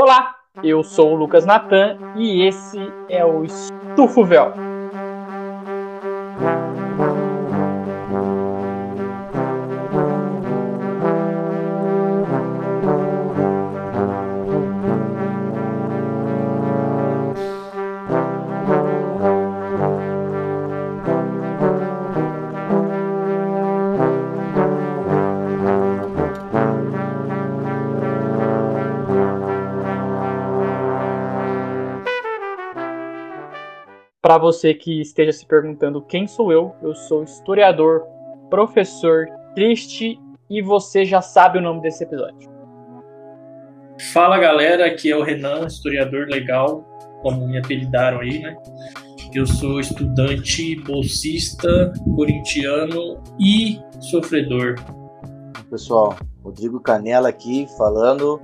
Olá, eu sou o Lucas Natan e esse é o Estufo Véu. Para você que esteja se perguntando quem sou eu, eu sou historiador, professor, triste e você já sabe o nome desse episódio. Fala galera, aqui é o Renan, historiador legal, como me apelidaram aí, né? Eu sou estudante, bolsista, corintiano e sofredor. Pessoal, Rodrigo Canela aqui falando,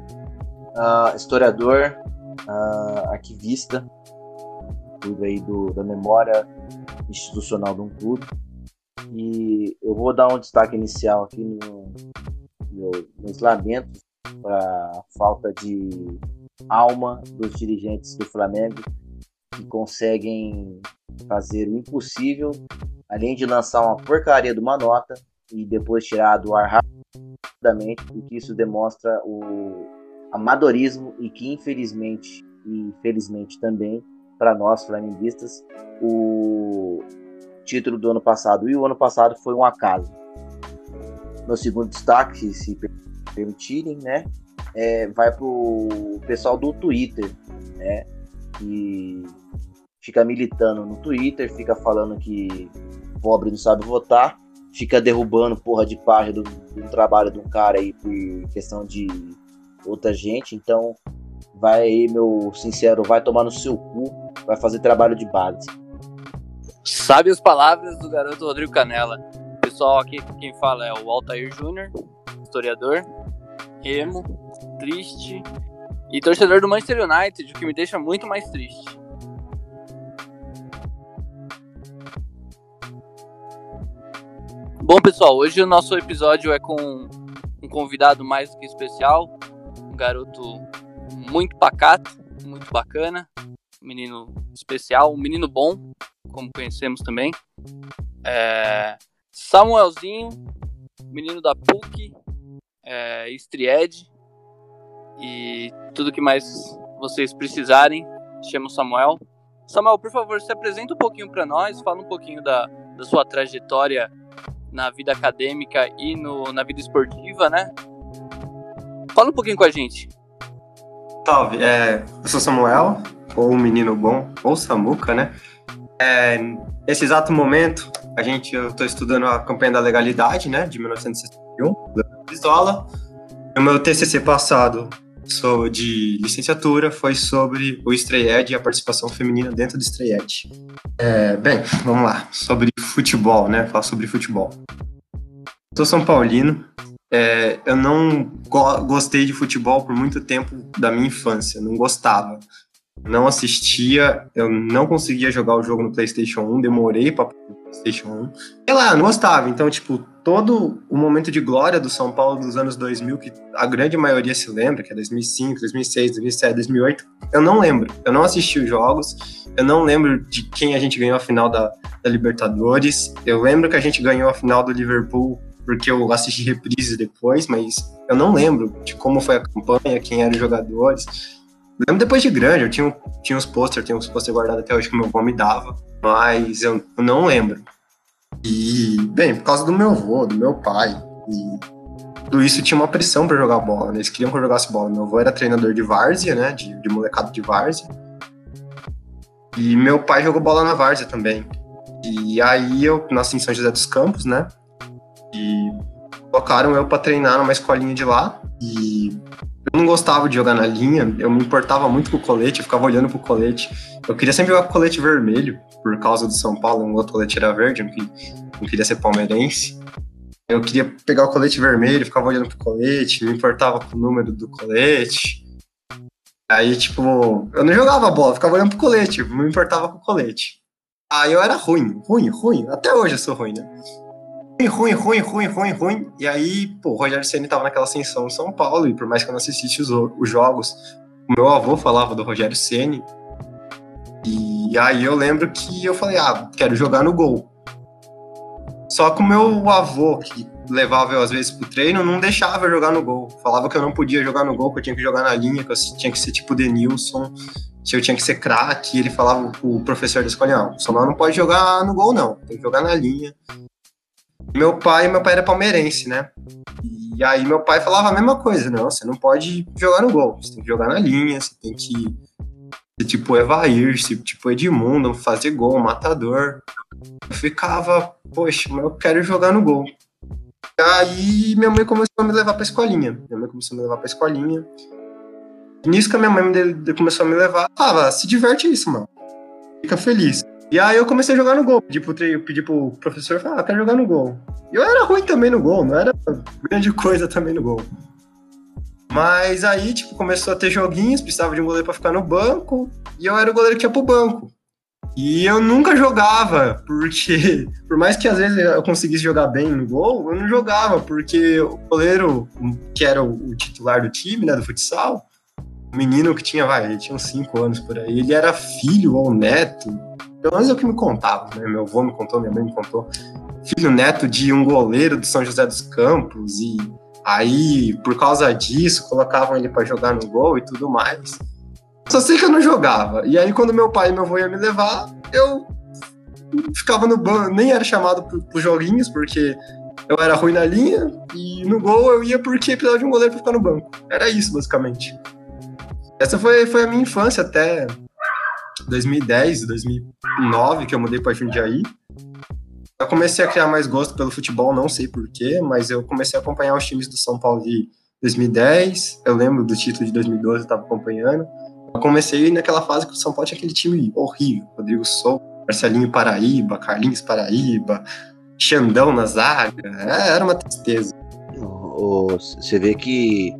uh, historiador, uh, arquivista, cuida aí do, da memória institucional de um clube. E eu vou dar um destaque inicial aqui no, no, nos lamentos para a falta de alma dos dirigentes do Flamengo que conseguem fazer o impossível, além de lançar uma porcaria de uma nota e depois tirar do ar rapidamente, porque isso demonstra o amadorismo e que infelizmente e felizmente também para nós flamenguistas o título do ano passado. E o ano passado foi um acaso. Meu segundo destaque, se permitirem, né, é, vai pro pessoal do Twitter, né, que fica militando no Twitter, fica falando que pobre não sabe votar, fica derrubando porra de página do, do trabalho de um cara aí por questão de outra gente. Então, vai aí, meu sincero, vai tomar no seu cu, vai fazer trabalho de base. Sabe as palavras do garoto Rodrigo Canela. Pessoal, aqui quem fala é o Altair Júnior, historiador, emo, triste e torcedor do Manchester United, o que me deixa muito mais triste. Bom, pessoal, hoje o nosso episódio é com um convidado mais do que especial, um garoto muito pacato, muito bacana, menino especial, um menino bom, como conhecemos também. É, Samuelzinho, menino da PUC, é, Estried e tudo que mais vocês precisarem, chama Samuel. Samuel, por favor, se apresenta um pouquinho para nós, fala um pouquinho da, da sua trajetória na vida acadêmica e no, na vida esportiva, né? Fala um pouquinho com a gente. Salve, é, eu sou Samuel, ou o menino bom, ou Samuca, né? É, nesse exato momento, a gente, eu estou estudando a campanha da legalidade, né, de 1961, da Pistola. O meu TCC passado sobre, de licenciatura foi sobre o Stray e a participação feminina dentro do Stray É, bem, vamos lá, sobre futebol, né, falar sobre futebol. Sou São Paulino, é, eu não go gostei de futebol por muito tempo da minha infância, não gostava. Não assistia, eu não conseguia jogar o jogo no PlayStation 1, demorei para PlayStation 1. Sei lá, não gostava. Então, tipo, todo o momento de glória do São Paulo dos anos 2000, que a grande maioria se lembra, que é 2005, 2006, 2007, 2008, eu não lembro. Eu não assisti os jogos, eu não lembro de quem a gente ganhou a final da, da Libertadores. Eu lembro que a gente ganhou a final do Liverpool porque eu assisti reprises depois, mas eu não lembro de como foi a campanha, quem eram os jogadores. Lembro depois de grande, eu tinha, tinha uns posters, tenho uns posters guardados até hoje que meu avô me dava, mas eu, eu, não lembro. E, bem, por causa do meu avô, do meu pai, e tudo isso tinha uma pressão para jogar bola, né? Eles queriam que eu jogasse bola. Meu avô era treinador de várzea, né? De, de molecado de várzea. E meu pai jogou bola na várzea também. E aí eu nasci em São José dos Campos, né? E colocaram eu para treinar numa escolinha de lá. E eu não gostava de jogar na linha, eu me importava muito com o colete, eu ficava olhando pro colete. Eu queria sempre jogar com colete vermelho, por causa do São Paulo, um outro colete era verde, eu não queria, não ser palmeirense. Eu queria pegar o colete vermelho, ficava olhando pro colete, me importava com o número do colete. Aí, tipo, eu não jogava bola, ficava olhando pro colete, me importava com o colete. Aí eu era ruim, ruim, ruim. Até hoje eu sou ruim, né? Ruim, ruim, ruim, ruim, ruim. E aí, pô, o Rogério Ceni tava naquela ascensão em São Paulo, e por mais que eu não assistisse os, os jogos, o meu avô falava do Rogério Ceni. E aí eu lembro que eu falei, ah, quero jogar no gol. Só que o meu avô, que levava eu às vezes pro treino, não deixava eu jogar no gol. Falava que eu não podia jogar no gol, que eu tinha que jogar na linha, que eu tinha que ser tipo Denilson, que eu tinha que ser craque. Ele falava, o professor da escola, não, o Samuel não pode jogar no gol, não. Tem que jogar na linha. Meu pai, meu pai era palmeirense, né? E aí meu pai falava a mesma coisa, não, você não pode jogar no gol, você tem que jogar na linha, você tem que ser tipo Evair, ser tipo Edmundo, fazer gol, matador. Eu ficava, poxa, mas eu quero jogar no gol. E aí minha mãe começou a me levar pra escolinha. Minha mãe começou a me levar pra escolinha. Nisso que a minha mãe começou a me levar, tava, se diverte isso, mano. Fica feliz. E aí eu comecei a jogar no gol. Pedi pro, pedi pro professor, ah, quero jogar no gol. E eu era ruim também no gol, não era grande coisa também no gol. Mas aí, tipo, começou a ter joguinhos, precisava de um goleiro para ficar no banco, e eu era o goleiro que ia pro banco. E eu nunca jogava, porque, por mais que às vezes eu conseguisse jogar bem no gol, eu não jogava, porque o goleiro, que era o titular do time, né, do futsal, o menino que tinha, vai, ele tinha uns 5 anos por aí, ele era filho ou neto pelo menos é o que me contavam, né? Meu avô me contou, minha mãe me contou. Filho neto de um goleiro do São José dos Campos, e aí, por causa disso, colocavam ele para jogar no gol e tudo mais. Só sei que eu não jogava. E aí, quando meu pai e meu avô iam me levar, eu ficava no banco, nem era chamado para joguinhos, porque eu era ruim na linha, e no gol eu ia porque precisava de um goleiro para ficar no banco. Era isso, basicamente. Essa foi, foi a minha infância até 2010, 2009, que eu mudei para Jundiaí. Eu comecei a criar mais gosto pelo futebol, não sei porquê, mas eu comecei a acompanhar os times do São Paulo de 2010. Eu lembro do título de 2012, eu estava acompanhando. Eu comecei naquela fase que o São Paulo tinha aquele time horrível: Rodrigo Souza, Marcelinho Paraíba, Carlinhos Paraíba, Xandão na zaga. É, era uma tristeza. Você vê que.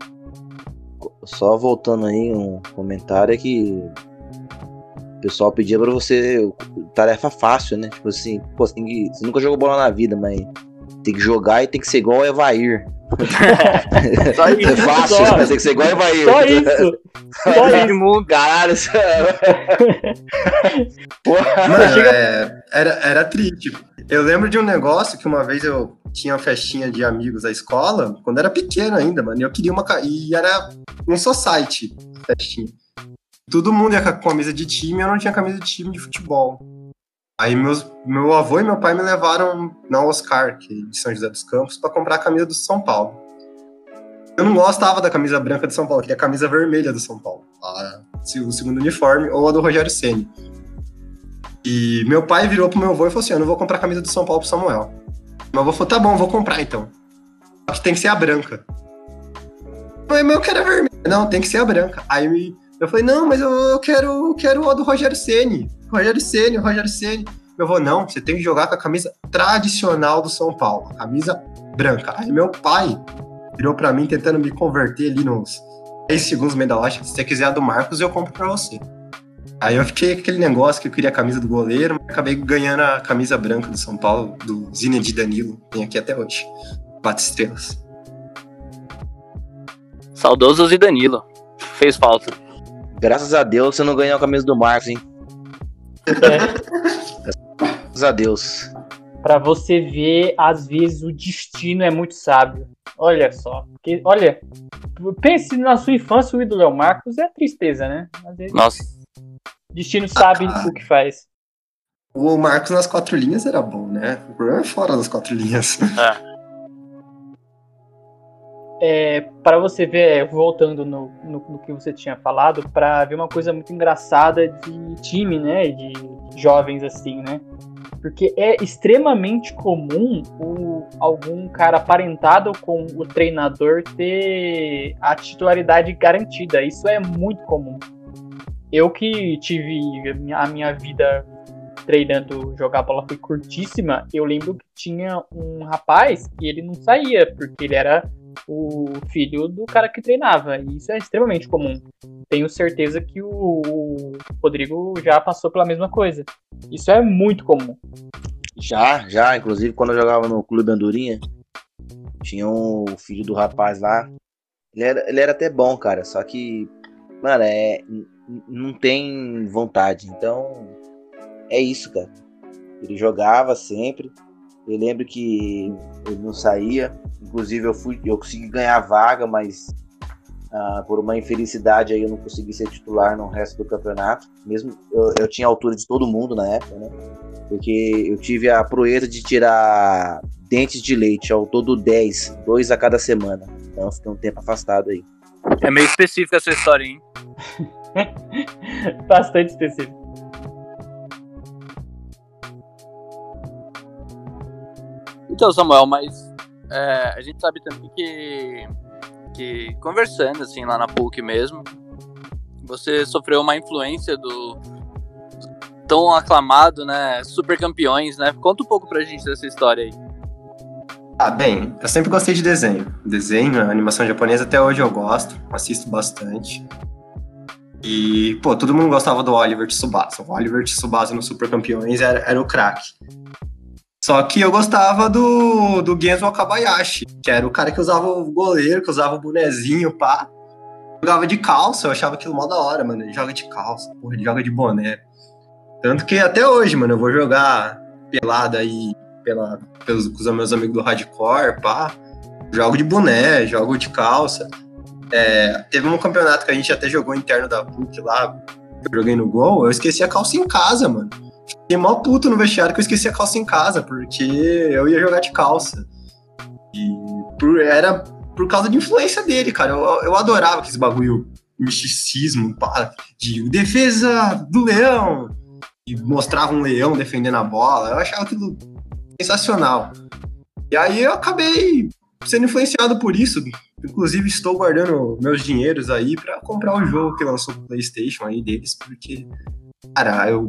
Só voltando aí um comentário é que pessoal pedia pra você tarefa fácil, né? Tipo assim, pô, você, que, você nunca jogou bola na vida, mas tem que jogar e tem que ser igual o Evair. Só isso. É fácil, só. tem que ser igual o Evair. Só isso. Só isso. Mundo, caralho. Mano, chega... é, era, era triste. Eu lembro de um negócio que uma vez eu tinha uma festinha de amigos da escola, quando era pequeno ainda, mano, e eu queria uma. E era um society festinha. Todo mundo ia com a camisa de time, eu não tinha camisa de time de futebol. Aí meus, meu avô e meu pai me levaram na Oscar, que é de São José dos Campos, para comprar a camisa do São Paulo. Eu não gostava da camisa branca do São Paulo, queria a camisa vermelha do São Paulo, a, o segundo uniforme, ou a do Rogério Ceni. E meu pai virou pro meu avô e falou assim: Eu não vou comprar a camisa do São Paulo pro Samuel. Meu avô falou: Tá bom, vou comprar então. Só que tem que ser a branca. Mas eu quero a vermelha. Não, tem que ser a branca. Aí eu falei, não, mas eu, quero, quero a do Rogério Ceni. Rogério Ceni, Rogério Ceni. Meu avô, não, você tem que jogar com a camisa tradicional do São Paulo, camisa branca. Aí meu pai virou para mim tentando me converter ali nos 10 segundos meio da loja. Se você quiser a do Marcos, eu compro para você. Aí eu fiquei aquele negócio que eu queria a camisa do goleiro, mas acabei ganhando a camisa branca do São Paulo, do Zinedine Danilo, tem aqui até hoje. Quatro estrelas. Saudoso Zidanilo. Fez falta. Graças a Deus você não ganhou a camisa do Marcos, hein? É. Graças a Deus. Pra você ver, às vezes o destino é muito sábio. Olha só. Porque, olha, pense na sua infância, o ídolo é o Marcos, é tristeza, né? Às vezes, Nossa. O destino sabe ah, o que faz. O Marcos nas quatro linhas era bom, né? O problema é fora das quatro linhas. É é, para você ver, voltando no, no, no, que você tinha falado, para ver uma coisa muito engraçada de time, né, de jovens assim, né? Porque é extremamente comum o, algum cara aparentado com o treinador ter a titularidade garantida. Isso é muito comum. Eu que tive a minha vida treinando jogar bola foi curtíssima, eu lembro que tinha um rapaz que ele não saía, porque ele era o filho do cara que treinava. E isso é extremamente comum. Tenho certeza que o, Rodrigo já passou pela mesma coisa. Isso é muito comum. Já, já. Inclusive, quando eu jogava no Clube Andorinha, tinha um filho do rapaz lá. Ele era, ele era até bom, cara. Só que mano, é, não tem vontade. Então, é isso, cara. Ele jogava sempre. Eu lembro que ele não saía. Inclusive, eu fui, eu consegui ganhar vaga, mas ah, por uma infelicidade aí eu não consegui ser titular no resto do campeonato. Mesmo eu, eu tinha a altura de todo mundo na época, né? Porque eu tive a proeza de tirar dentes de leite, ao todo 10, dois a cada semana. Então fiquei um tempo afastado aí. É meio específica essa história, hein? Bastante específico. Então, Samuel, mas é, a gente sabe também que, que conversando assim lá na PUC mesmo, você sofreu uma influência do tão aclamado, né, super campeões, né? Conta um pouco pra gente dessa história aí. Ah, bem, eu sempre gostei de desenho. Desenho, animação japonesa, até hoje eu gosto, assisto bastante. E, pô, todo mundo gostava do Oliver Tsubasa. O Oliver Tsubasa no Super Campeões era, era o craque. Só que eu gostava do, do Genzo Wakabayashi, que era o cara que usava o goleiro, que usava o bonezinho, pá. Jogava de calça, eu achava aquilo mó da hora, mano. Ele joga de calça, porra, ele joga de boné. Tanto que até hoje, mano, eu vou jogar pelada aí pela, pelos, com os meus amigos do hardcore, pá. Jogo de boné, jogo de calça. É, teve um campeonato que a gente até jogou interno da PUC lá, eu joguei no gol, eu esqueci a calça em casa, mano. Fiquei mal puto no vestiário que eu esqueci a calça em casa, porque eu ia jogar de calça. E por, era por causa de influência dele, cara. Eu, eu adorava aqueles bagulho misticismo, pá, de defesa do leão. E mostrava um leão defendendo a bola. Eu achava aquilo sensacional. E aí eu acabei sendo influenciado por isso. Inclusive, estou guardando meus dinheiros aí para comprar o jogo que lançou o PlayStation aí deles, porque, cara, eu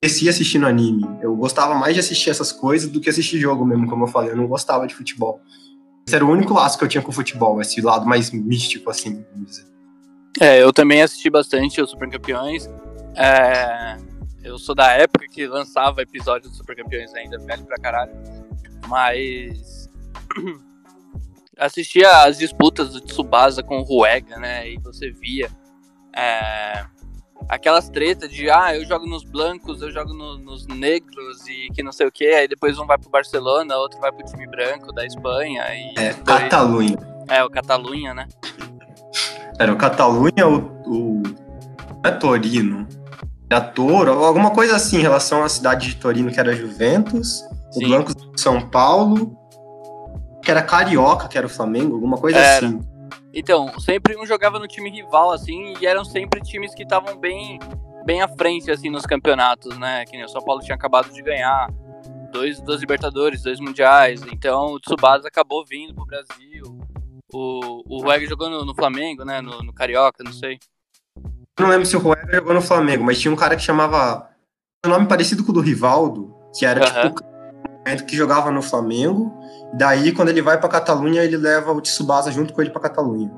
cresci assistindo anime. Eu gostava mais de assistir essas coisas do que assistir jogo mesmo, como eu falei. Eu não gostava de futebol. Esse era o único laço que eu tinha com o futebol, esse lado mais místico, assim, vamos dizer. É, eu também assisti bastante os Super Campeões. É, eu sou da época que lançava episódios dos Super Campeões ainda, velho pra caralho. Mas assistia as disputas do Tsubasa com o Ruega, né? E você via é, aquelas tretas de ah, eu jogo nos blancos, eu jogo no, nos negros e que não sei o que, aí depois um vai pro Barcelona, outro vai pro time branco da Espanha. E é, Catalunha. É, o Catalunha, né? Era o Catalunha, o, o. Não é Torino. Era Toro, alguma coisa assim em relação à cidade de Torino, que era Juventus, Sim. o Blancos de São Paulo que era carioca, que era o Flamengo, alguma coisa era. assim. Então, sempre um jogava no time rival, assim, e eram sempre times que estavam bem, bem à frente, assim, nos campeonatos, né? Que nem o São Paulo tinha acabado de ganhar dois, dois Libertadores, dois Mundiais, então o Tsubasa acabou vindo pro Brasil. O, o Ruega jogou no, no Flamengo, né? No, no, Carioca, não sei. Não lembro se o Ruega jogou no Flamengo, mas tinha um cara que chamava. Um nome parecido com o do Rivaldo, que era uhum. tipo que jogava no Flamengo Daí, quando ele vai pra Catalunha, ele leva o Tsubasa junto com ele pra Catalunha.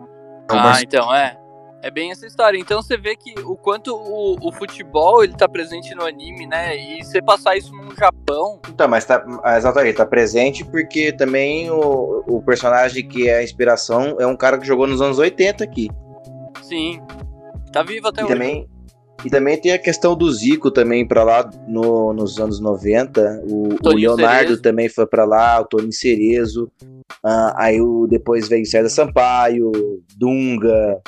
É ah, então, é. É bem essa história. Então você vê que o quanto o, o, futebol ele tá presente no anime, né? E você passar isso no Japão. Então, mas tá. Exatamente, tá presente porque também o, o personagem que é a inspiração é um cara que jogou nos anos 80 aqui. Sim. Tá vivo até e hoje. Também, e também tem a questão do Zico também para lá no, nos anos 90. O, o Leonardo Cerezo. também foi para lá, o Tony Cerezo. Uh, aí o, depois veio César Sampaio, Dunga.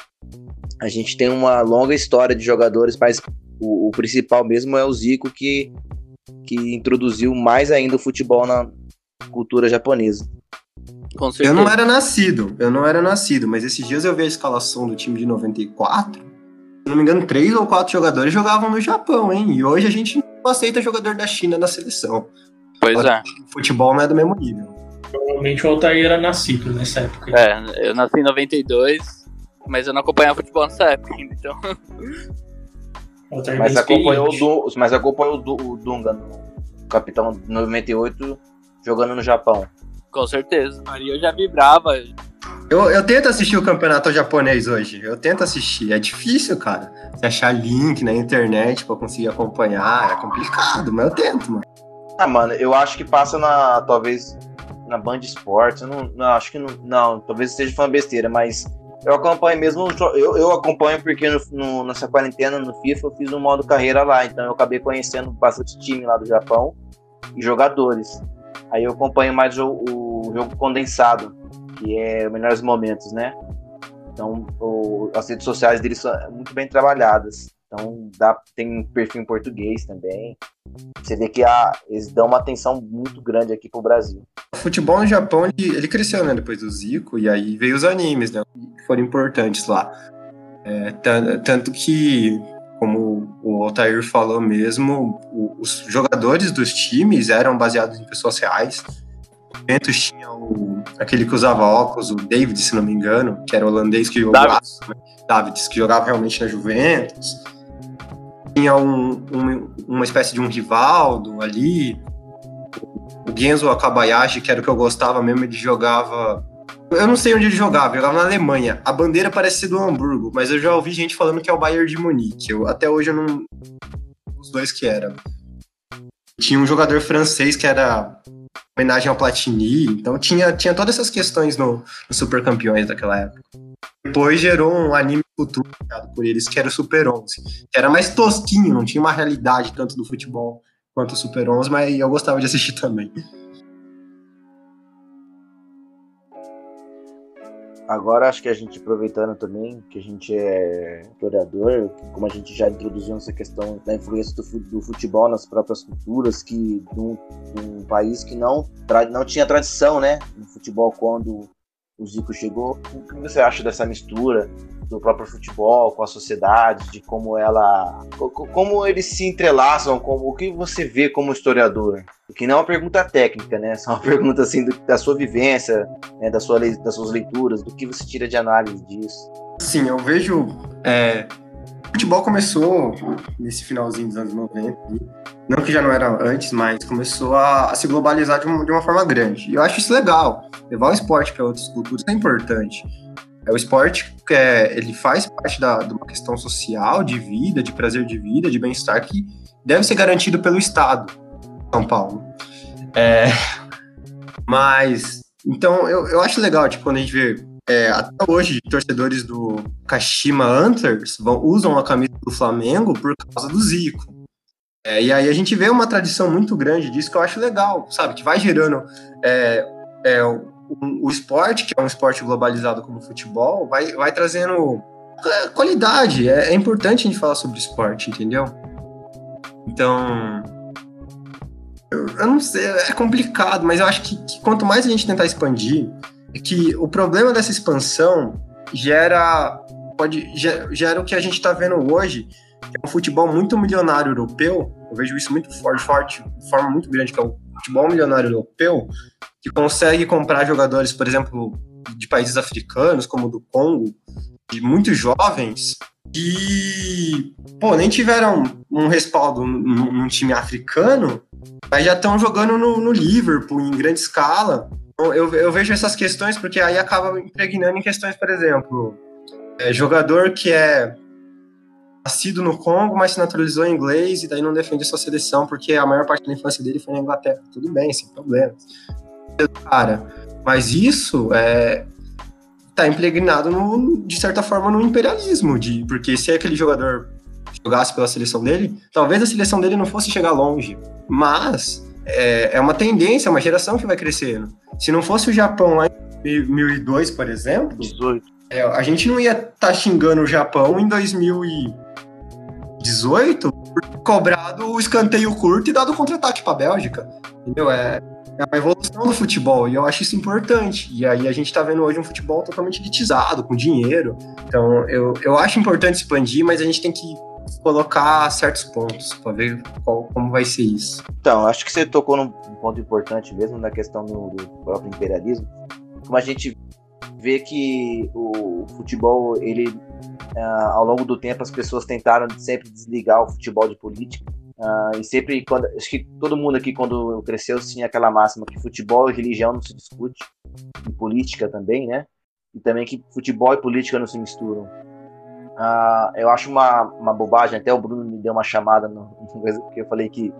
A gente tem uma longa história de jogadores, mas o, o principal mesmo é o Zico que, que introduziu mais ainda o futebol na cultura japonesa. Eu não era nascido, eu não era nascido, mas esses dias eu vi a escalação do time de 94 não me engano, três ou quatro jogadores jogavam no Japão, hein? E hoje a gente não aceita jogador da China na seleção. Pois é. O futebol não é do mesmo nível. Provavelmente o Altair era nascido nessa época. É, eu nasci em 92, mas eu não acompanhava futebol nessa época ainda, então. Mas acompanhou, o mas acompanhou o, Dunga, o capitão 98, jogando no Japão. Com certeza. Aí eu já vibrava, eu, eu tento assistir o campeonato japonês hoje. Eu tento assistir. É difícil, cara. Você achar link na internet pra conseguir acompanhar é complicado, mas eu tento, mano. Ah, mano, eu acho que passa na. Talvez na Band Esportes. Eu não, não, acho que não. Não, talvez esteja falando besteira, mas Eu acompanho mesmo, eu, eu acompanho porque no, no, nessa quarentena no FIFA eu fiz um modo carreira lá, então eu acabei conhecendo bastante time lá do Japão e jogadores. Aí eu acompanho mais o, o jogo condensado, que é melhores momentos, né? Então o, as redes sociais deles são muito bem trabalhadas. Então dá, tem perfil em português também. Você vê que a, eles dão uma atenção muito grande aqui pro Brasil. O futebol no Japão, ele, ele cresceu, né, depois do Zico, e aí veio os animes, né, que foram importantes lá. É, tanto que, como o Altair falou mesmo, os jogadores dos times eram baseados em pessoas reais. Juventus tinha o, aquele que usava óculos, o David, se não me engano, que era holandês que jogava, David, que jogava realmente na Juventus tinha um, um, uma espécie de um Rivaldo ali. O Genzo Akabayashi, que era o que eu gostava mesmo, ele jogava. Eu não sei onde ele jogava, ele jogava na Alemanha. A bandeira parece ser do Hamburgo, mas eu já ouvi gente falando que é o Bayern de Munique. Eu, até hoje eu não. Os dois que era. Tinha um jogador francês que era homenagem ao Platini, então tinha, tinha todas essas questões no, no Super Campeões daquela época. Depois gerou um anime futuro criado por eles, que era o Super 11. Que era mais tosquinho, não tinha uma realidade tanto do futebol quanto o Super 11, mas eu gostava de assistir também. Agora acho que a gente aproveitando também que a gente é historiador, como a gente já introduziu essa questão da influência do, futebol nas próprias culturas, que num, num país que não, não tinha tradição, né, no futebol quando o Zico chegou. O que você acha dessa mistura do próprio futebol com a sociedade, de como ela, como eles se entrelaçam, como o que você vê como historiador? Que não é uma pergunta técnica, né? É uma pergunta assim do, da sua vivência, né? da sua, das suas leituras, do que você tira de análise disso. Sim, eu vejo é, futebol começou nesse finalzinho dos anos 90, não que já não era antes, mas começou a, a se globalizar de uma, de uma, forma grande. E eu acho isso legal. Levar o esporte para outras culturas é importante. É o esporte que é, ele faz parte da, de uma questão social, de vida, de prazer de vida, de bem-estar que deve ser garantido pelo Estado, São Paulo. É, mas então eu, eu acho legal, tipo, quando a gente vê é, até hoje, torcedores do Kashima Antlers vão, usam a camisa do Flamengo por causa do Zico. É, e aí a gente vê uma tradição muito grande disso que eu acho legal, sabe? Que vai gerando é, é, o, o, esporte, que é um esporte globalizado como o futebol, vai, vai trazendo é, qualidade. É, é importante a gente falar sobre esporte, entendeu? Então, eu, eu, não sei, é complicado, mas eu acho que, que, quanto mais a gente tentar expandir, é que o problema dessa expansão gera pode gera o que a gente está vendo hoje, que é um futebol muito milionário europeu. Eu vejo isso muito forte, forte, de forma muito grande, que é o futebol milionário europeu, que consegue comprar jogadores, por exemplo, de países africanos, como do Congo, de muito jovens, que pô, nem tiveram um respaldo num, num time africano, mas já estão jogando no, no Liverpool em grande escala eu, eu vejo essas questões porque aí acaba impregnando em questões, por exemplo, é, jogador que é nascido no Congo, mas se naturalizou em inglês e daí não defende sua seleção porque a maior parte da infância dele foi na Inglaterra. Tudo bem, sem problemas. Cara, mas isso é tá impregnado no, de certa forma no imperialismo, de porque se aquele jogador jogasse pela seleção dele, talvez a seleção dele não fosse chegar longe, mas é, é uma tendência, é uma geração que vai crescendo. Se não fosse o Japão lá em 2002, por exemplo, 18. É, a gente não ia estar tá xingando o Japão em 2018 por cobrado o escanteio curto e dado contra-ataque para a Bélgica. Entendeu? É, é a evolução do futebol e eu acho isso importante. E aí a gente está vendo hoje um futebol totalmente elitizado, com dinheiro. Então eu, eu acho importante expandir, mas a gente tem que colocar certos pontos para ver qual, como vai ser isso. Então, acho que você tocou num ponto importante mesmo na questão do, do próprio imperialismo. Como a gente vê que o futebol, ele, uh, ao longo do tempo, as pessoas tentaram sempre desligar o futebol de política. Uh, e sempre, quando, acho que todo mundo aqui, quando cresceu, tinha aquela máxima que futebol e religião não se discute, e política também, né? E também que futebol e política não se misturam. Uh, eu acho uma, uma bobagem, até o Bruno me deu uma chamada no, porque eu falei que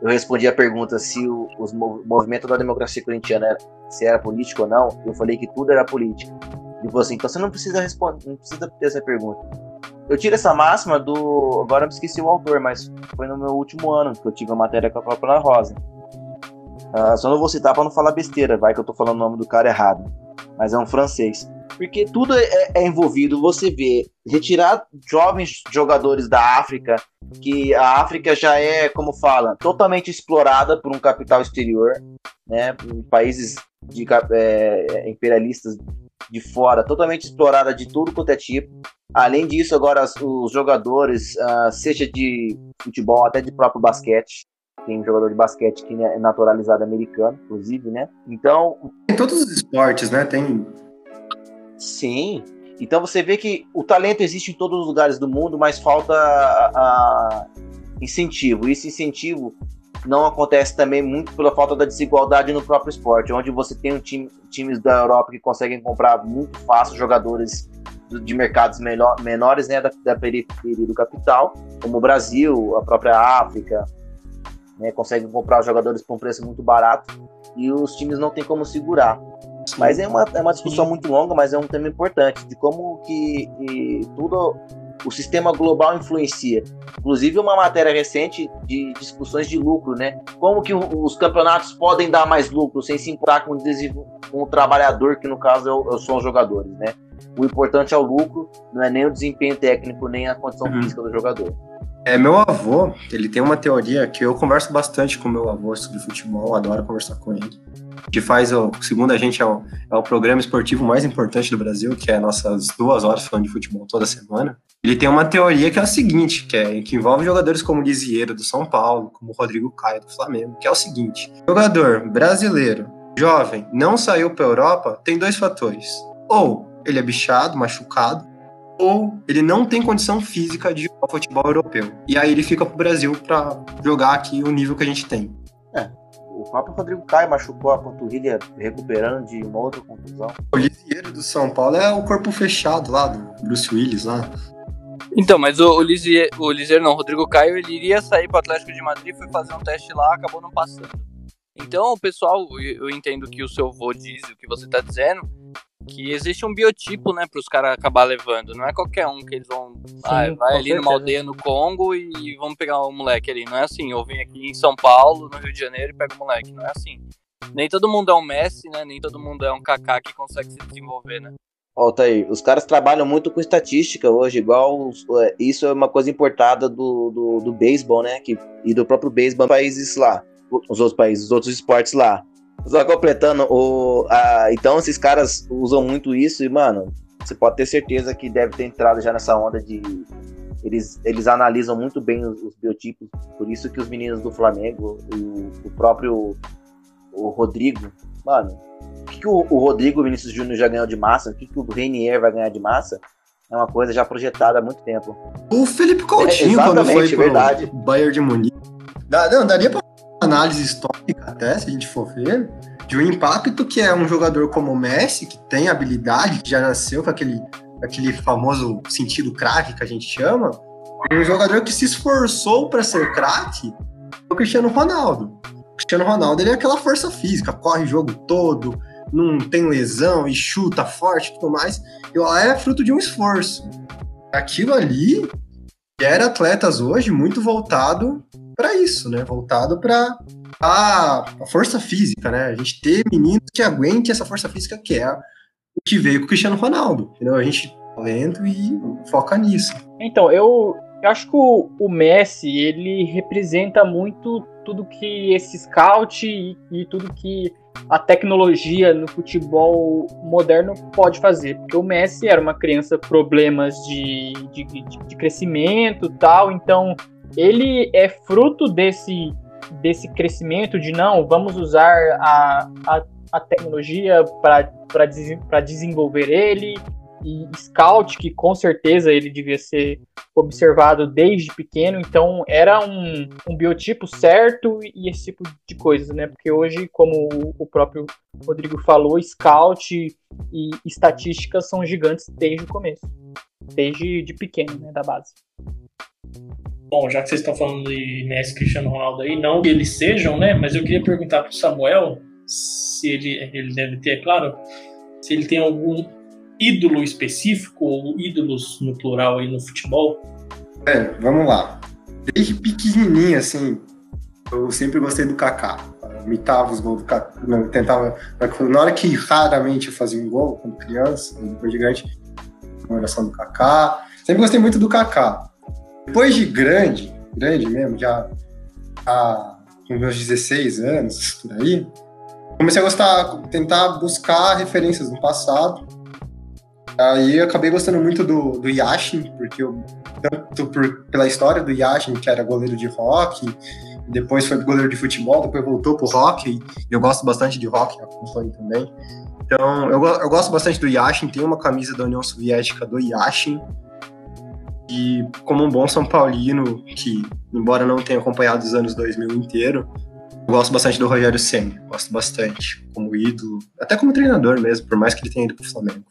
eu respondi a pergunta se o os, movimento da democracia corintiana era, se era político ou não, eu falei que tudo era política. de você. Então você não precisa responder, não precisa ter essa pergunta. Eu tiro essa máxima do. Agora eu esqueci o autor, mas foi no meu último ano que eu tive a matéria com a própria Rosa. Uh, só não vou citar para não falar besteira, vai que eu tô falando o nome do cara errado. Mas é um francês. Porque tudo é, é envolvido. Você vê retirar jovens jogadores da África, que a África já é, como fala, totalmente explorada por um capital exterior, né? Países de, é, imperialistas de fora, totalmente explorada de tudo quanto é tipo. Além disso, agora os jogadores, uh, seja de futebol, até de próprio basquete, tem um jogador de basquete que é naturalizado americano, inclusive, né? Então. Em todos os esportes, né? Tem. Sim. Então você vê que o talento existe em todos os lugares do mundo, mas falta a, a incentivo. Esse incentivo não acontece também muito pela falta da desigualdade no próprio esporte, onde você tem um time, times da Europa que conseguem comprar muito fácil jogadores de mercados menor, menores né, da, da periferia do capital, como o Brasil, a própria África, né, conseguem comprar jogadores por um preço muito barato e os times não têm como segurar. Mas é uma, é uma discussão muito longa, mas é um tema importante de como que, que tudo o sistema global influencia. Inclusive uma matéria recente de discussões de lucro, né? Como que os campeonatos podem dar mais lucro sem se importar com, com o trabalhador, que no caso eu, eu são os jogadores, né? O importante é o lucro, não é nem o desempenho técnico, nem a condição uhum. física do jogador. É, meu avô, ele tem uma teoria que eu converso bastante com meu avô sobre futebol, adoro conversar com ele. Que faz, segundo a gente, é o, é o programa esportivo mais importante do Brasil, que é nossas duas horas falando de futebol toda semana. Ele tem uma teoria que é a seguinte, que, é, que envolve jogadores como Lisieiro do São Paulo, como Rodrigo Caio do Flamengo, que é o seguinte: jogador brasileiro, jovem, não saiu para Europa, tem dois fatores. Ou ele é bichado, machucado, ou ele não tem condição física de jogar futebol europeu. E aí ele fica pro Brasil para jogar aqui o nível que a gente tem. É. O próprio Rodrigo Caio machucou a panturrilha recuperando de uma outra contusão. O Lisieiro do São Paulo é o corpo fechado lá, do Bruce Willis lá. Então, mas o, o, Lisier, o Lisier não, o Rodrigo Caio, ele iria sair pro Atlético de Madrid, foi fazer um teste lá, acabou não passando. Então, pessoal, eu entendo que o seu vô diz o que você tá dizendo, que existe um biotipo, né, para os caras acabar levando. Não é qualquer um que eles vão. Sim, ah, vai ali numa aldeia no Congo e vamos pegar o um moleque ali. Não é assim. Ou vem aqui em São Paulo, no Rio de Janeiro, e pega o moleque. Não é assim. Nem todo mundo é um Messi, né? Nem todo mundo é um Kaká que consegue se desenvolver, né? Volta aí, os caras trabalham muito com estatística hoje, igual é, isso é uma coisa importada do, do, do beisebol, né? Que, e do próprio beisebol países lá, os outros países, os outros esportes lá. Só completando, o, a, então esses caras usam muito isso e, mano, você pode ter certeza que deve ter entrado já nessa onda de. Eles, eles analisam muito bem os, os biotipos, por isso que os meninos do Flamengo, o, o próprio o Rodrigo, mano, o que, que o, o, Rodrigo Vinícius Júnior já ganhou de massa, o que, que o Reinier vai ganhar de massa, é uma coisa já projetada há muito tempo. O Felipe Coutinho, é, quando foi pro verdade. Bayern de Munique, dá, não, daria pra análise histórica até, se a gente for ver, de um impacto que é um jogador como o Messi, que tem habilidade, que já nasceu com aquele, aquele famoso sentido craque que a gente chama, um jogador que se esforçou para ser craque, o Cristiano Ronaldo. O Cristiano Ronaldo ele é aquela força física, corre o jogo todo, não tem lesão e chuta forte e tudo mais. E lá é fruto de um esforço. Aquilo ali era atletas hoje muito voltado para isso, né? Voltado para a, a, força física, né? A gente ter meninos que aguentem essa força física que é o que veio com o Cristiano Ronaldo, entendeu? A gente tá lento e foca nisso. Então, eu, eu acho que o, o, Messi, ele representa muito tudo que esse scout e, e tudo que a tecnologia no futebol moderno pode fazer. Porque o Messi era uma criança problemas de, de, de crescimento tal, então ele é fruto desse, desse crescimento de não, vamos usar a, a, a tecnologia para desenvolver ele, e Scout, que com certeza ele devia ser observado desde pequeno, então era um, um biotipo certo e esse tipo de coisas, né? Porque hoje, como o próprio Rodrigo falou, Scout e estatística são gigantes desde o começo, desde de pequeno, né, da base. Bom, já que vocês estão falando de Messi Cristiano Ronaldo aí, não que eles sejam, né? Mas eu queria perguntar para o Samuel se ele, ele deve ter, é claro, se ele tem algum ídolo específico ou ídolos no plural aí no futebol? É, vamos lá. Desde pequenininho, assim, eu sempre gostei do Kaká. Eu imitava os gols do Kaká. Tentava. Na hora que raramente eu fazia um gol, quando criança, depois de grande, oração do Kaká. Sempre gostei muito do Kaká. Depois de grande, grande mesmo, já, com meus 16 anos, por aí, comecei a gostar, tentar buscar referências no passado. Aí eu acabei gostando muito do, do Yashin, porque eu, tanto por, pela história do Yashin, que era goleiro de rock, depois foi goleiro de futebol, depois voltou pro rock, eu gosto bastante de rock, acompanho também. Então, eu, eu gosto bastante do Yashin, tem uma camisa da União Soviética do Yashin, e como um bom São Paulino, que embora não tenha acompanhado os anos 2000 inteiro, eu gosto bastante do Rogério Senna, gosto bastante, como ídolo, até como treinador mesmo, por mais que ele tenha ido pro Flamengo.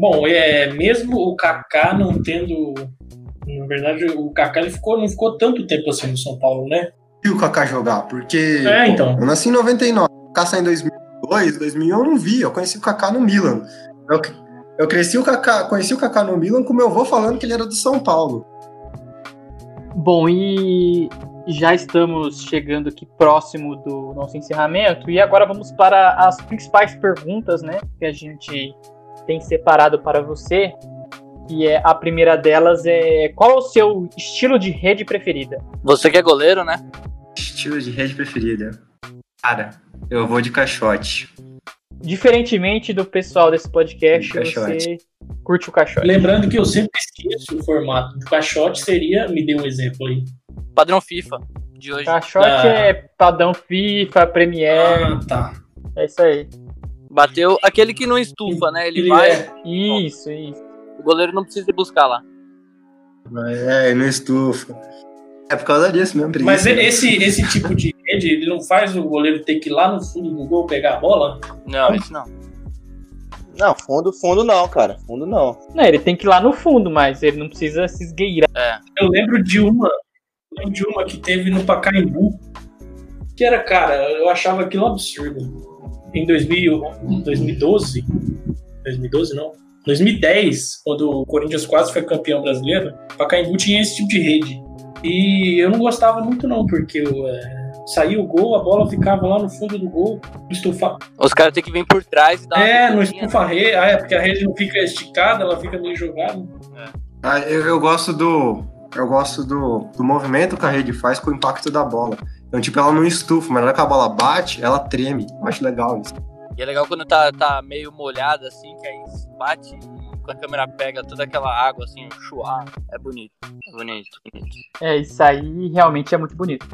Bom, é, mesmo o Kaká não tendo. Na verdade, o Kaká ele ficou, não ficou tanto tempo assim no São Paulo, né? E o Kaká jogar, porque É, então. eu nasci em 99, o Kaká saiu em 2002, 2001 eu não vi, eu conheci o Kaká no Milan. Eu, eu cresci o Kaká, conheci o Kaká no Milan com meu avô falando que ele era do São Paulo. Bom, e já estamos chegando aqui próximo do nosso encerramento e agora vamos para as principais perguntas, né, que a gente tem separado para você. Que é a primeira delas é qual é o seu estilo de rede preferida? Você que é goleiro, né? Estilo de rede preferida. Cara, eu vou de caixote. Diferentemente do pessoal desse podcast, você curte o caixote. Lembrando que eu sempre esqueço o formato. O caixote seria. Me dê um exemplo aí. Padrão FIFA de hoje. Caixote Ah. é padrão FIFA, Premiere, Ah, tá. é isso aí. Bateu aquele que não estufa, né? Ele Ele vai, é- Isso, isso. o goleiro não precisa ir buscar lá. É, não estufa. É por causa disso mesmo, preguiça. Mas esse, esse tipo de rede, ele não faz o goleiro ter que ir lá no fundo do gol pegar a bola? Não, isso não. Não, fundo, fundo não, cara. Fundo não. Não, ele tem que ir lá no fundo, mas ele não precisa se esgueirar. Eu lembro de uma. eu lembro de uma que teve no Pacaembu. Que era, cara, eu achava aquilo um absurdo. Em 2000, 2012. 2012 não. 2010, quando o Corinthians quase foi campeão brasileiro, o Pacaembu tinha esse tipo de rede. E eu não gostava muito, não, porque é, saía o gol, a bola ficava lá no fundo do gol, estufa, Os caras têm que vir por trás e dar É, não estufa a rede. Ah, é, porque a rede não fica esticada, ela fica meio jogada. Ah, eu, eu gosto do. Eu gosto do, do movimento que a rede faz com o impacto da bola. Então, tipo, ela não estufa, mas na hora que a bola bate, ela treme. Eu acho legal isso. E é legal quando tá, tá meio molhado assim, que aí bate quando a câmera pega toda aquela água assim, chuar. É bonito. É bonito, bonito. É, isso aí realmente é muito bonito.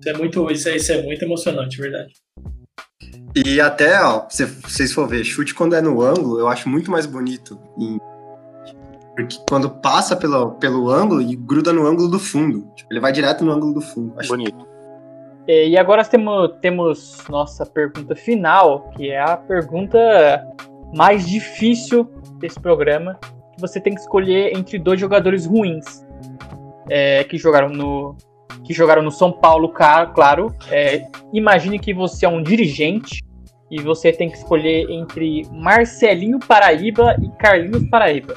Isso é muito, isso é, isso é muito emocionante, verdade. E até, ó, se vocês for ver, chute quando é no ângulo, eu acho muito mais bonito. em- Porque quando passa pelo, pelo ângulo e gruda no ângulo do fundo. Tipo, ele vai direto no ângulo do fundo. Acho Bonito. É, E agora temos, temos nossa pergunta final, que é a pergunta mais difícil desse programa. Que você tem que escolher entre dois jogadores ruins é, que jogaram no que jogaram no São Paulo, claro. É, imagine que você é um dirigente e você tem que escolher entre Marcelinho Paraíba e Carlinhos Paraíba.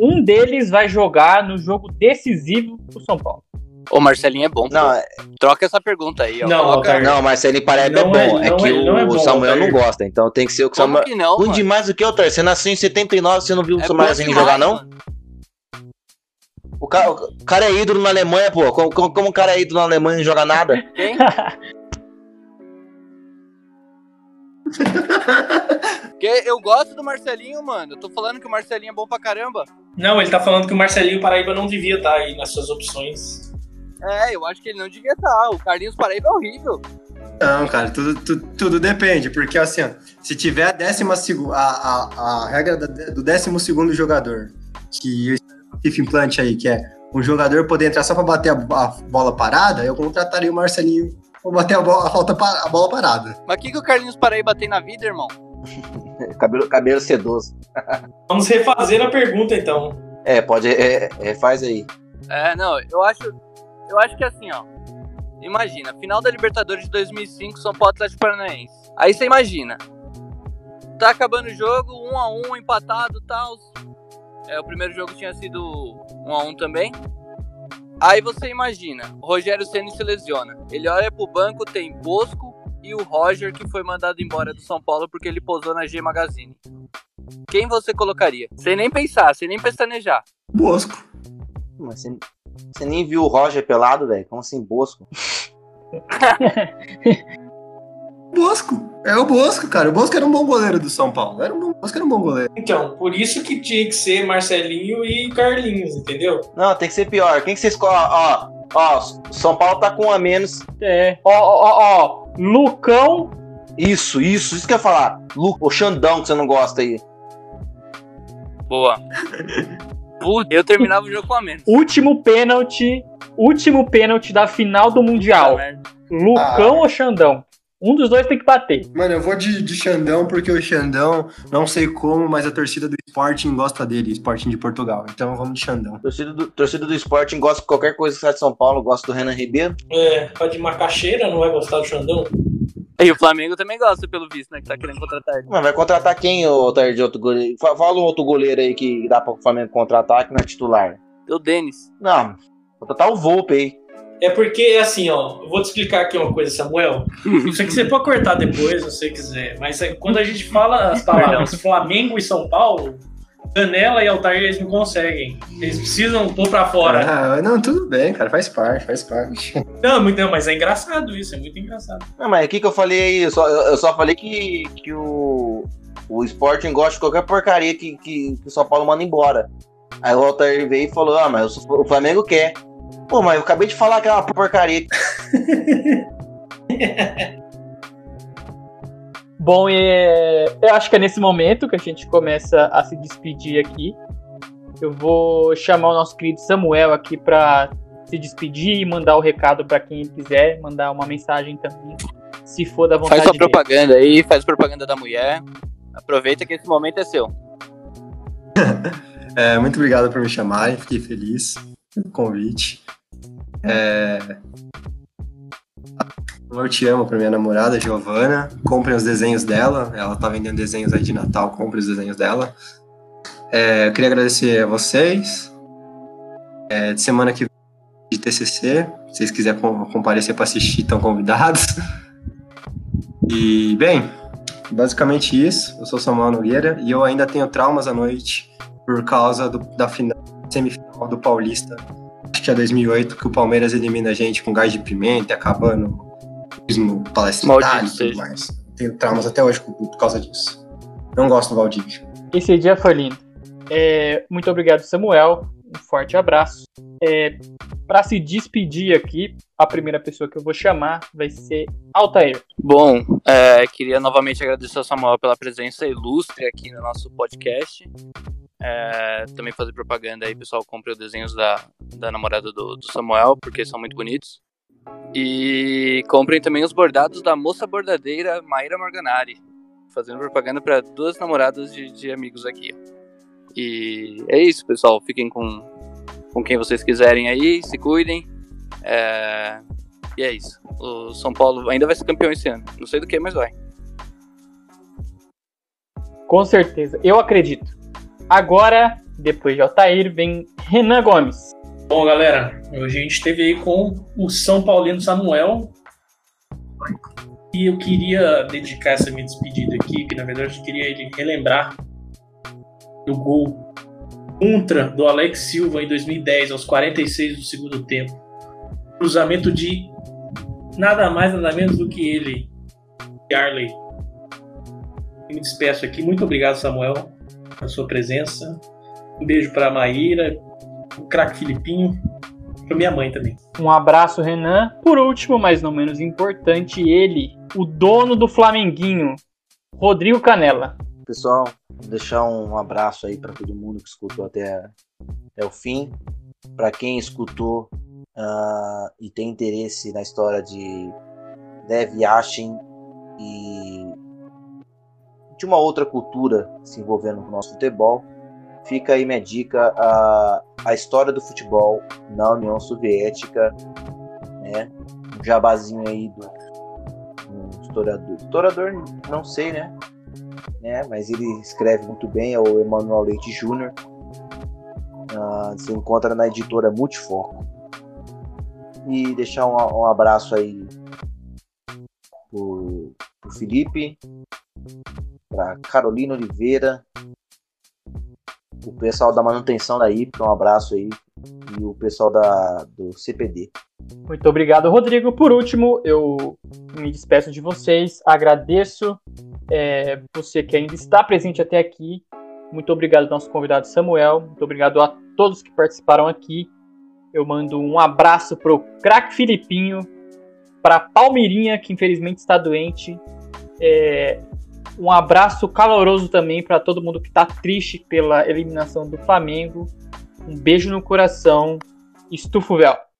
Um deles vai jogar no jogo decisivo do São Paulo. Ô, Marcelinho é bom. pô. Não, é- Troca essa pergunta aí, ó. Não, Coloca- não, Marcelinho Paraíba é Não bom. é- É, não que é- não é o bom, Samuel não Otário. gosta. Então tem que ser o que Como Samuel. que não, Ruim mano? demais do que, Otário? Você nasceu em 79, você não viu É o Marcelinho demais, jogar, não? O cara, o cara é ídolo na Alemanha, pô. Como, como, como o cara é ídolo na Alemanha e não joga nada? Quem? Porque eu gosto do Marcelinho, mano. Eu tô falando que o Marcelinho é bom pra caramba. Não, ele tá falando que o Marcelinho Paraíba não devia estar aí nas suas opções. É, eu acho que ele não devia estar. O Carlinhos Paraíba é horrível. Não, cara, tudo, tudo, tudo depende, porque assim, ó, se tiver a décima a, a, a regra do décimo segundo jogador, que FIFA implante aí, que é um jogador poder entrar só pra bater a, a bola parada, eu contrataria o Marcelinho pra bater a, bola, a, falta pa- a bola parada. Mas o que, que o Carlinhos Paraíba tem na vida, irmão? cabelo, cabelo sedoso. Vamos refazer a pergunta então. É, pode. É, é, faz aí. É, não, eu acho. Eu acho que assim, ó. Imagina, final da Libertadores de 2005, São Paulo Atlético Paranaense. Aí você imagina. tá acabando o jogo, um a um, empatado e tal. É, o primeiro jogo tinha sido um a um também. Aí você imagina, o Rogério Ceni se lesiona. Ele olha pro banco, tem Bosco e o Roger que foi mandado embora do São Paulo porque ele posou na G Magazine. Quem você colocaria? Sem nem pensar, sem nem pestanejar. Bosco. Mas você, você nem viu o Roger pelado, velho? Como assim, Bosco? Bosco. É o Bosco, cara. O Bosco era um bom goleiro do São Paulo. Era um bom, o Bosco era um bom goleiro. Então, por isso que tinha que ser Marcelinho e Carlinhos, entendeu? Não, tem que ser pior. Quem que você escolhe? Ó, ó, São Paulo tá com um a menos. É. Ó, ó, ó, ó. Lucão. Isso, isso, isso que eu ia falar. Lu, o Xandão que você não gosta aí. Boa. Eu terminava o jogo com a menos. Último pênalti. Último pênalti da final do Mundial. Lucão ou Xandão? Um dos dois tem que bater. Mano, eu vou de, de Xandão, porque o Xandão, não sei como, mas a torcida do Sporting gosta dele, Sporting de Portugal. Então vamos de Xandão. Torcida do, torcida do Sporting gosta de qualquer coisa que sai de São Paulo, gosta do Renan Ribeiro. É, pra de macaxeira, não vai gostar do Xandão? E o Flamengo também gosta, pelo visto, né? Que tá querendo contratar ele. Mas vai contratar quem, ô Tair, de outro goleiro? Fa- Fala um outro goleiro aí que dá pra o Flamengo contratar que não é titular. O Denis. Não, vou contratar o Volpe aí. É porque, assim, ó, eu vou te explicar aqui uma coisa, Samuel. Isso aqui você pode cortar depois, se você quiser. Mas é, quando a gente fala as palavras Flamengo e São Paulo, Canela e Altair eles não conseguem. Eles precisam pôr pra fora. Ah, não, tudo bem, cara. Faz parte, faz parte. Não, muito- não, mas é engraçado isso, é muito engraçado. Não, mas o que, que eu falei aí? Eu só, eu só falei que, que o, o Sporting gosta de qualquer porcaria que, que, que o São Paulo manda embora. Aí o Altair veio e falou: Ah, mas o Flamengo quer. Pô, mas eu acabei de falar que é uma porcaria. Bom, é, eu acho que é nesse momento que a gente começa a se despedir aqui. Eu vou chamar o nosso querido Samuel aqui para se despedir e mandar o recado para quem quiser, mandar uma mensagem também, se for da vontade Faz sua dele. propaganda aí, faz propaganda da mulher. Aproveita que esse momento é seu. É, muito obrigado por me chamarem, fiquei feliz pelo convite. É... Eu te amo pra minha namorada, Giovana. Comprem os desenhos dela. Ela tá vendendo desenhos aí de Natal, compre os desenhos dela. É, eu queria agradecer a vocês. É, de semana que vem de TCC. Se vocês quiserem com- comparecer para assistir, estão convidados. E, bem, basicamente isso. Eu sou Samuel Nogueira e eu ainda tenho traumas à noite por causa do- da final, semifinal do Paulista. Acho que é 2008, que o Palmeiras elimina a gente com gás de pimenta, acabando o Maldito e tudo seja. mais. Tenho traumas até hoje por, por causa disso. Não gosto do Valdívia. Esse dia foi lindo. É, muito obrigado, Samuel. Um forte abraço. É, para se despedir aqui, a primeira pessoa que eu vou chamar vai ser Altair. Bom, é, queria novamente agradecer ao Samuel pela presença ilustre aqui no nosso podcast. É, também fazer propaganda aí, pessoal, compre os desenhos da, da namorada do, do Samuel, porque são muito bonitos. E comprem também os bordados da moça bordadeira Maíra Morganari, fazendo propaganda para duas namoradas de, de amigos aqui. E é isso, pessoal. Fiquem com, com quem vocês quiserem aí, se cuidem. É, e é isso. O São Paulo ainda vai ser campeão esse ano. Não sei do que, mas vai. Com certeza, eu acredito. Agora, depois de Altair, vem Renan Gomes. Bom, galera, hoje a gente esteve aí com o São Paulino Samuel. E eu queria dedicar essa minha despedida aqui, que na verdade eu queria ele relembrar do gol contra do Alex Silva em 2010, aos 46 do segundo tempo. Cruzamento de nada mais, nada menos do que ele, Arley. Eu me despeço aqui. Muito obrigado, Samuel, pela sua presença. Um beijo para a Maíra, o craque Filipinho, para minha mãe também. Um abraço, Renan. Por último, mas não menos importante, ele, o dono do Flamenguinho, Rodrigo Canela. Pessoal, vou deixar um abraço aí para todo mundo que escutou até, até o fim. Para quem escutou ah, e tem interesse na história de Lev Yashin e de uma outra cultura se envolvendo com o nosso futebol, fica aí minha dica: a, a história do futebol na União Soviética, né? Um jabazinho aí do um historiador. Historiador, não sei, né? né? Mas ele escreve muito bem, é o Emanuel Leite Júnior. Uh, você encontra na editora Multifoco. E deixar um, um abraço aí pro, pro Felipe, pra Carolina Oliveira, o pessoal da manutenção da IPA, um abraço aí, e o pessoal da, do CPD. Muito obrigado, Rodrigo. Por último, eu me despeço de vocês, agradeço é, você que ainda está presente até aqui. Muito obrigado ao nosso convidado Samuel, muito obrigado a todos que participaram aqui. Eu mando um abraço pro craque Filipinho, para Palmeirinha, que infelizmente está doente. É, um abraço caloroso também para todo mundo que está triste pela eliminação do Flamengo. Um beijo no coração. Estufa o véu.